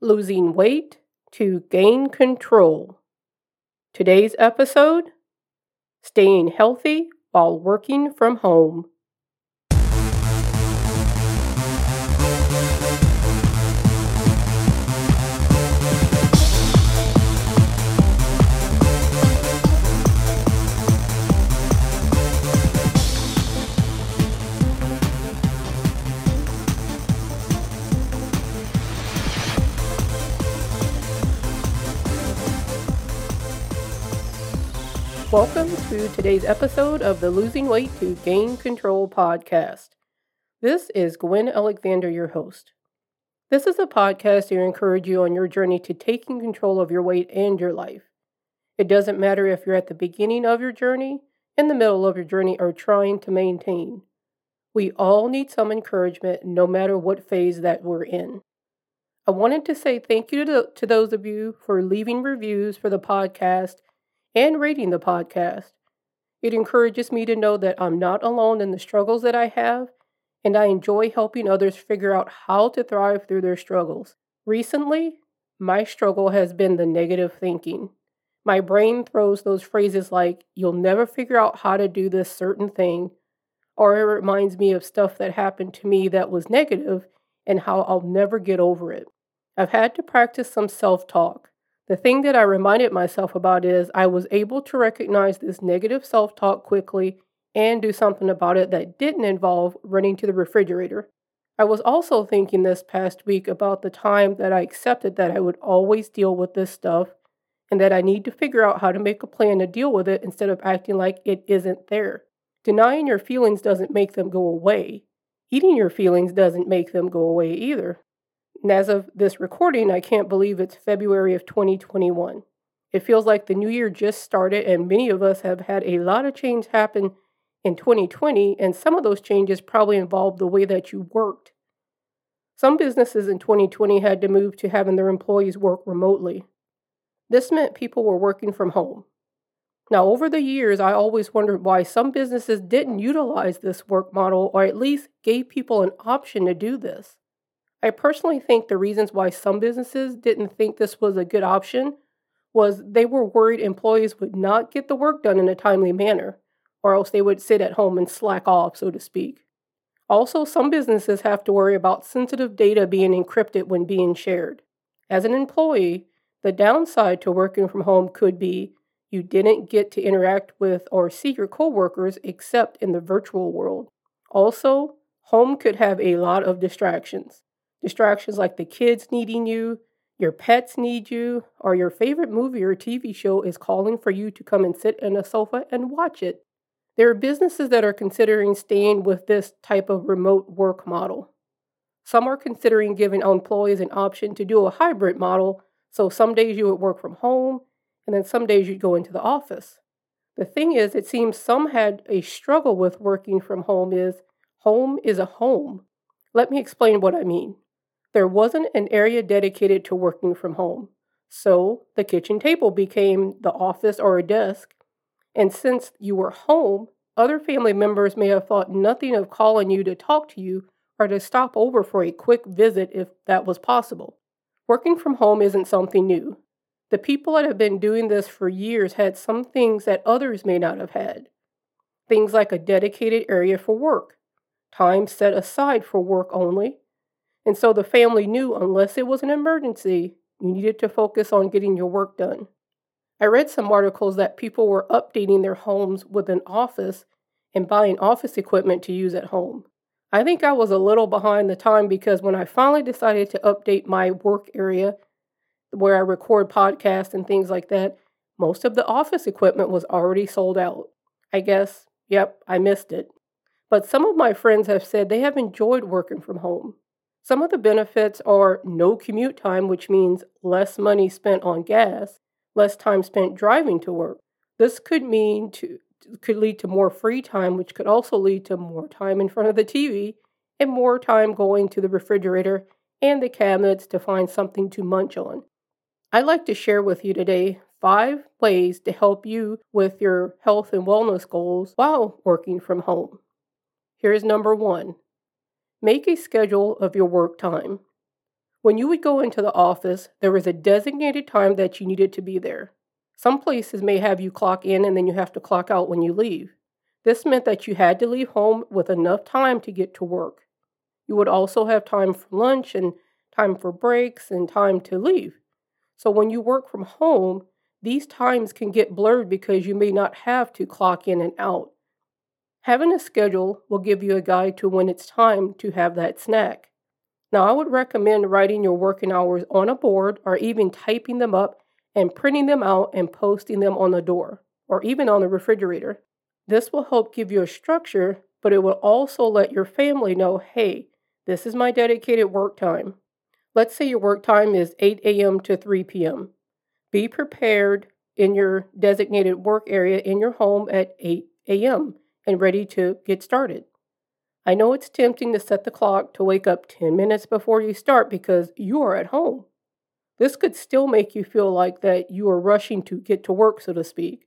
losing weight to gain control. Today's episode staying healthy while working from home. Welcome to today's episode of the Losing Weight to Gain Control podcast. This is Gwen Alexander, your host. This is a podcast to encourage you on your journey to taking control of your weight and your life. It doesn't matter if you're at the beginning of your journey, in the middle of your journey, or trying to maintain. We all need some encouragement no matter what phase that we're in. I wanted to say thank you to, to those of you for leaving reviews for the podcast and rating the podcast. It encourages me to know that I'm not alone in the struggles that I have, and I enjoy helping others figure out how to thrive through their struggles. Recently, my struggle has been the negative thinking. My brain throws those phrases like, you'll never figure out how to do this certain thing, or it reminds me of stuff that happened to me that was negative and how I'll never get over it. I've had to practice some self talk. The thing that I reminded myself about is I was able to recognize this negative self talk quickly and do something about it that didn't involve running to the refrigerator. I was also thinking this past week about the time that I accepted that I would always deal with this stuff and that I need to figure out how to make a plan to deal with it instead of acting like it isn't there. Denying your feelings doesn't make them go away. Eating your feelings doesn't make them go away either. And as of this recording, I can't believe it's February of 2021. It feels like the new year just started, and many of us have had a lot of change happen in 2020, and some of those changes probably involved the way that you worked. Some businesses in 2020 had to move to having their employees work remotely. This meant people were working from home. Now, over the years, I always wondered why some businesses didn't utilize this work model or at least gave people an option to do this. I personally think the reasons why some businesses didn't think this was a good option was they were worried employees would not get the work done in a timely manner, or else they would sit at home and slack off, so to speak. Also, some businesses have to worry about sensitive data being encrypted when being shared. As an employee, the downside to working from home could be you didn't get to interact with or see your coworkers except in the virtual world. Also, home could have a lot of distractions. Distractions like the kids needing you, your pets need you, or your favorite movie or TV show is calling for you to come and sit in a sofa and watch it. There are businesses that are considering staying with this type of remote work model. Some are considering giving employees an option to do a hybrid model, so some days you would work from home, and then some days you'd go into the office. The thing is, it seems some had a struggle with working from home is home is a home. Let me explain what I mean. There wasn't an area dedicated to working from home, so the kitchen table became the office or a desk. And since you were home, other family members may have thought nothing of calling you to talk to you or to stop over for a quick visit if that was possible. Working from home isn't something new. The people that have been doing this for years had some things that others may not have had. Things like a dedicated area for work, time set aside for work only, and so the family knew unless it was an emergency, you needed to focus on getting your work done. I read some articles that people were updating their homes with an office and buying office equipment to use at home. I think I was a little behind the time because when I finally decided to update my work area where I record podcasts and things like that, most of the office equipment was already sold out. I guess, yep, I missed it. But some of my friends have said they have enjoyed working from home. Some of the benefits are no commute time, which means less money spent on gas, less time spent driving to work. This could mean to could lead to more free time, which could also lead to more time in front of the TV and more time going to the refrigerator and the cabinets to find something to munch on. I'd like to share with you today five ways to help you with your health and wellness goals while working from home. Here's number one Make a schedule of your work time. When you would go into the office, there was a designated time that you needed to be there. Some places may have you clock in and then you have to clock out when you leave. This meant that you had to leave home with enough time to get to work. You would also have time for lunch and time for breaks and time to leave. So when you work from home, these times can get blurred because you may not have to clock in and out. Having a schedule will give you a guide to when it's time to have that snack. Now, I would recommend writing your working hours on a board or even typing them up and printing them out and posting them on the door or even on the refrigerator. This will help give you a structure, but it will also let your family know hey, this is my dedicated work time. Let's say your work time is 8 a.m. to 3 p.m. Be prepared in your designated work area in your home at 8 a.m and ready to get started. I know it's tempting to set the clock to wake up 10 minutes before you start because you are at home. This could still make you feel like that you are rushing to get to work, so to speak.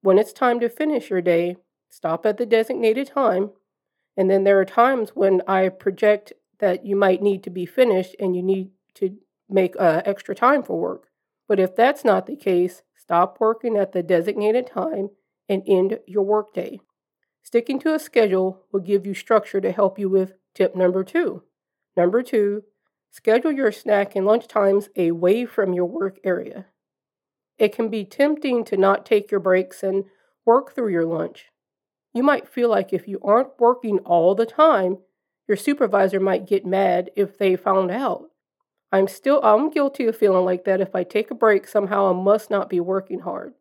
When it's time to finish your day, stop at the designated time. And then there are times when I project that you might need to be finished and you need to make uh, extra time for work. But if that's not the case, stop working at the designated time and end your workday. Sticking to a schedule will give you structure to help you with tip number two. Number two, schedule your snack and lunch times away from your work area. It can be tempting to not take your breaks and work through your lunch. You might feel like if you aren't working all the time, your supervisor might get mad if they found out. I'm still I'm guilty of feeling like that if I take a break somehow I must not be working hard.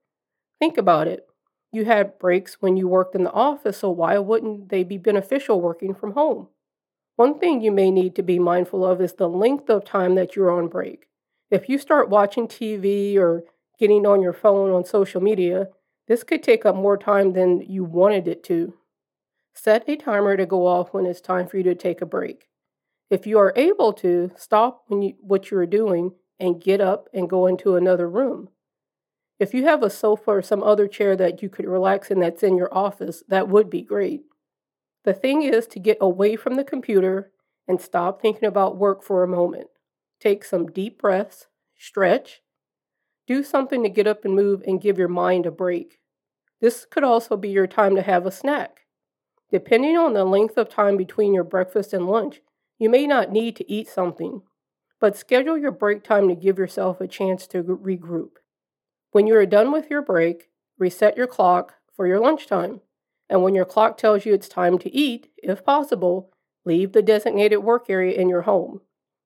Think about it. You had breaks when you worked in the office, so why wouldn't they be beneficial working from home? One thing you may need to be mindful of is the length of time that you're on break. If you start watching TV or getting on your phone on social media, this could take up more time than you wanted it to. Set a timer to go off when it's time for you to take a break. If you are able to, stop when you, what you are doing and get up and go into another room. If you have a sofa or some other chair that you could relax in that's in your office, that would be great. The thing is to get away from the computer and stop thinking about work for a moment. Take some deep breaths, stretch, do something to get up and move and give your mind a break. This could also be your time to have a snack. Depending on the length of time between your breakfast and lunch, you may not need to eat something, but schedule your break time to give yourself a chance to regroup. When you are done with your break, reset your clock for your lunchtime. And when your clock tells you it's time to eat, if possible, leave the designated work area in your home.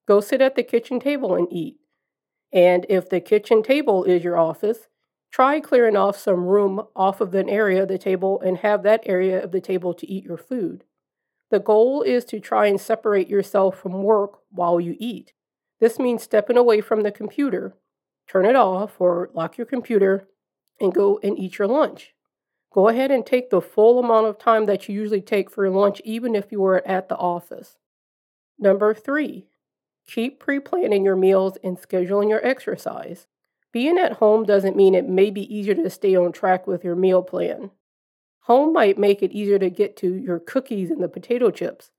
Go sit at the kitchen table and eat. And if the kitchen table is your office, try clearing off some room off of an area of the table and have that area of the table to eat your food. The goal is to try and separate yourself from work while you eat. This means stepping away from the computer, turn it off or lock your computer and go and eat your lunch. Go ahead and take the full amount of time that you usually take for lunch, even if you were at the office. Number three, keep pre planning your meals and scheduling your exercise. Being at home doesn't mean it may be easier to stay on track with your meal plan. Home might make it easier to get to your cookies and the potato chips,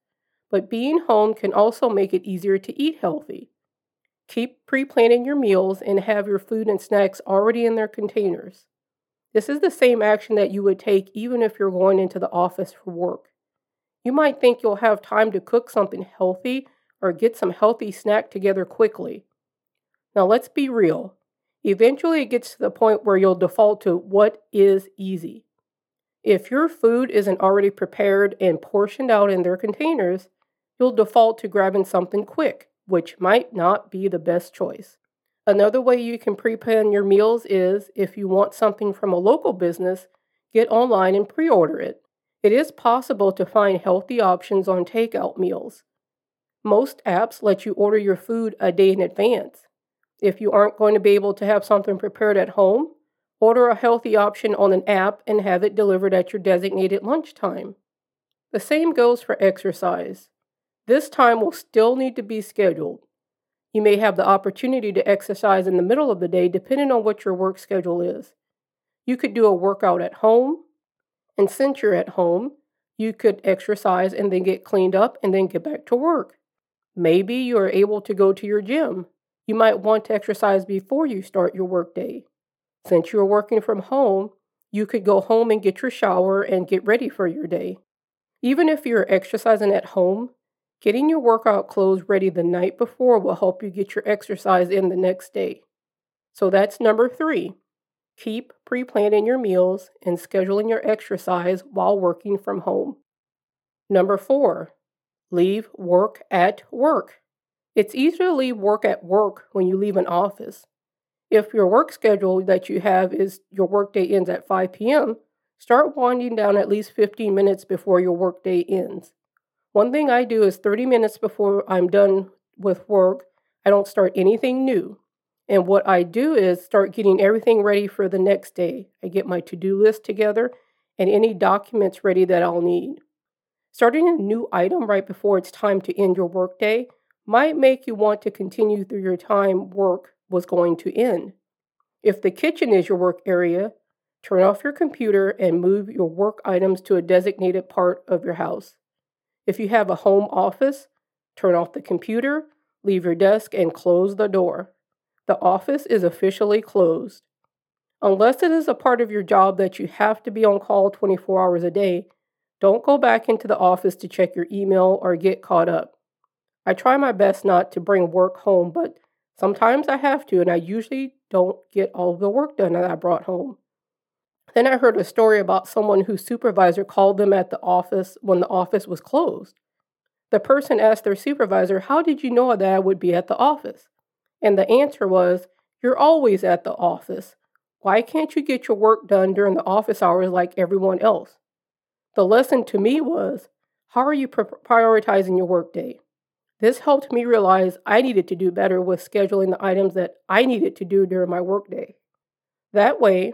but being home can also make it easier to eat healthy. Keep pre planning your meals and have your food and snacks already in their containers. This is the same action that you would take even if you're going into the office for work. You might think you'll have time to cook something healthy or get some healthy snack together quickly. Now, let's be real. Eventually, it gets to the point where you'll default to what is easy. If your food isn't already prepared and portioned out in their containers, you'll default to grabbing something quick which might not be the best choice. Another way you can pre plan your meals is if you want something from a local business, get online and pre order it. It is possible to find healthy options on takeout meals. Most apps let you order your food a day in advance. If you aren't going to be able to have something prepared at home, order a healthy option on an app and have it delivered at your designated lunchtime. The same goes for exercise. This time will still need to be scheduled. You may have the opportunity to exercise in the middle of the day depending on what your work schedule is. You could do a workout at home, and since you're at home, you could exercise and then get cleaned up and then get back to work. Maybe you are able to go to your gym. You might want to exercise before you start your workday. Since you're working from home, you could go home and get your shower and get ready for your day. Even if you're exercising at home, getting your workout clothes ready the night before will help you get your exercise in the next day. So that's number three. Keep pre planning your meals and scheduling your exercise while working from home. Number four, leave work at work. It's easier to leave work at work when you leave an office. If your work schedule that you have is your workday ends at 5 p.m., start winding down at least 15 minutes before your workday ends. One thing I do is 30 minutes before I'm done with work, I don't start anything new. And what I do is start getting everything ready for the next day. I get my to do list together and any documents ready that I'll need. Starting a new item right before it's time to end your workday might make you want to continue through your time work was going to end. If the kitchen is your work area, turn off your computer and move your work items to a designated part of your house. If you have a home office, turn off the computer, leave your desk, and close the door. The office is officially closed. Unless it is a part of your job that you have to be on call 24 hours a day, don't go back into the office to check your email or get caught up. I try my best not to bring work home, but Sometimes I have to, and I usually don't get all the work done that I brought home. Then I heard a story about someone whose supervisor called them at the office when the office was closed. The person asked their supervisor, How did you know that I would be at the office? And the answer was, You're always at the office. Why can't you get your work done during the office hours like everyone else? The lesson to me was, How are you prioritizing your workday? This helped me realize I needed to do better with scheduling the items that I needed to do during my workday. That way,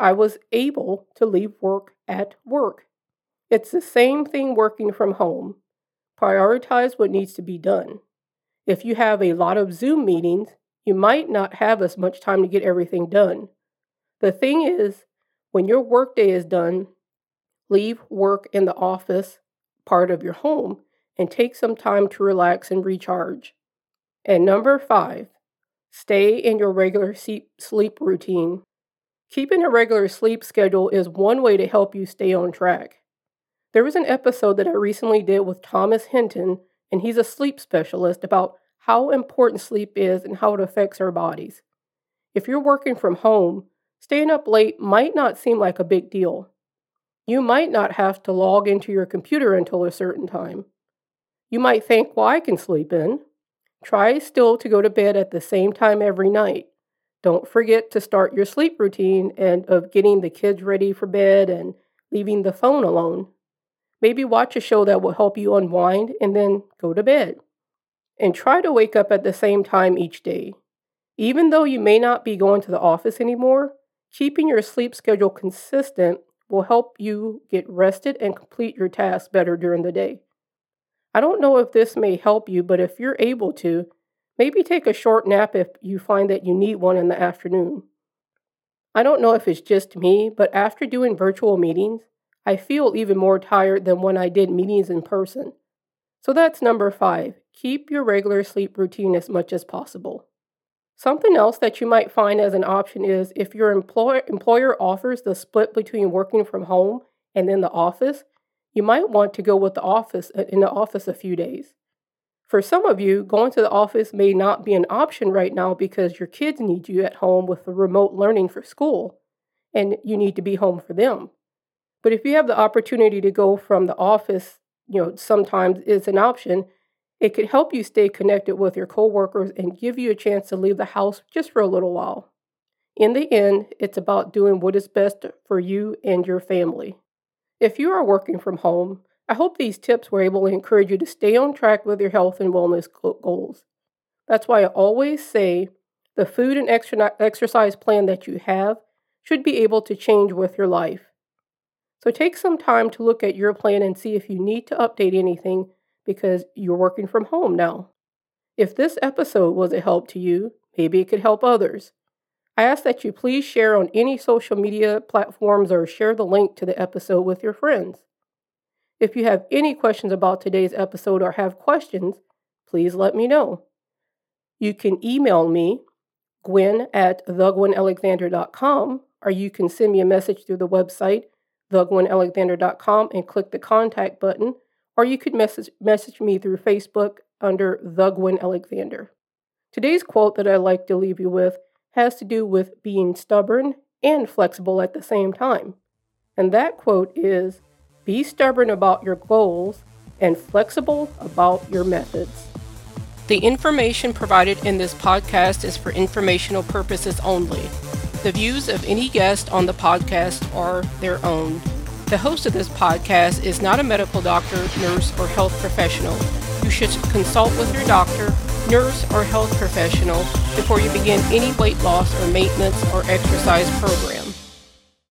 I was able to leave work at work. It's the same thing working from home. Prioritize what needs to be done. If you have a lot of Zoom meetings, you might not have as much time to get everything done. The thing is, when your workday is done, leave work in the office part of your home and take some time to relax and recharge. And number five, stay in your regular sleep routine. Keeping a regular sleep schedule is one way to help you stay on track. There was an episode that I recently did with Thomas Hinton, and he's a sleep specialist about how important sleep is and how it affects our bodies. If you're working from home, staying up late might not seem like a big deal. You might not have to log into your computer until a certain time. You might think, well, I can sleep in. Try still to go to bed at the same time every night. Don't forget to start your sleep routine and of getting the kids ready for bed and leaving the phone alone. Maybe watch a show that will help you unwind and then go to bed. And try to wake up at the same time each day. Even though you may not be going to the office anymore, keeping your sleep schedule consistent will help you get rested and complete your tasks better during the day. I don't know if this may help you, but if you're able to, maybe take a short nap if you find that you need one in the afternoon. I don't know if it's just me, but after doing virtual meetings, I feel even more tired than when I did meetings in person. So that's number five keep your regular sleep routine as much as possible. Something else that you might find as an option is if your employer, employer offers the split between working from home and in the office, you might want to go with the office uh, in the office a few days. For some of you, going to the office may not be an option right now because your kids need you at home with the remote learning for school and you need to be home for them. But if you have the opportunity to go from the office, you know, sometimes it's an option, it could help you stay connected with your coworkers and give you a chance to leave the house just for a little while. In the end, it's about doing what is best for you and your family. If you are working from home, I hope these tips were able to encourage you to stay on track with your health and wellness goals. That's why I always say the food and exercise plan that you have should be able to change with your life. So take some time to look at your plan and see if you need to update anything because you're working from home now. If this episode was a help to you, maybe it could help others. I ask that you please share on any social media platforms or share the link to the episode with your friends. If you have any questions about today's episode or have questions, please let me know. You can email me, Gwen at thegwenalexander.com, or you can send me a message through the website, thegwenalexander.com, and click the contact button, or you could message, message me through Facebook under The Gwen Alexander. Today's quote that I'd like to leave you with has to do with being stubborn and flexible at the same time. And that quote is Be stubborn about your goals and flexible about your methods. The information provided in this podcast is for informational purposes only. The views of any guest on the podcast are their own. The host of this podcast is not a medical doctor, nurse, or health professional. You should consult with your doctor, nurse, or health professional before you begin any weight loss or maintenance or exercise program.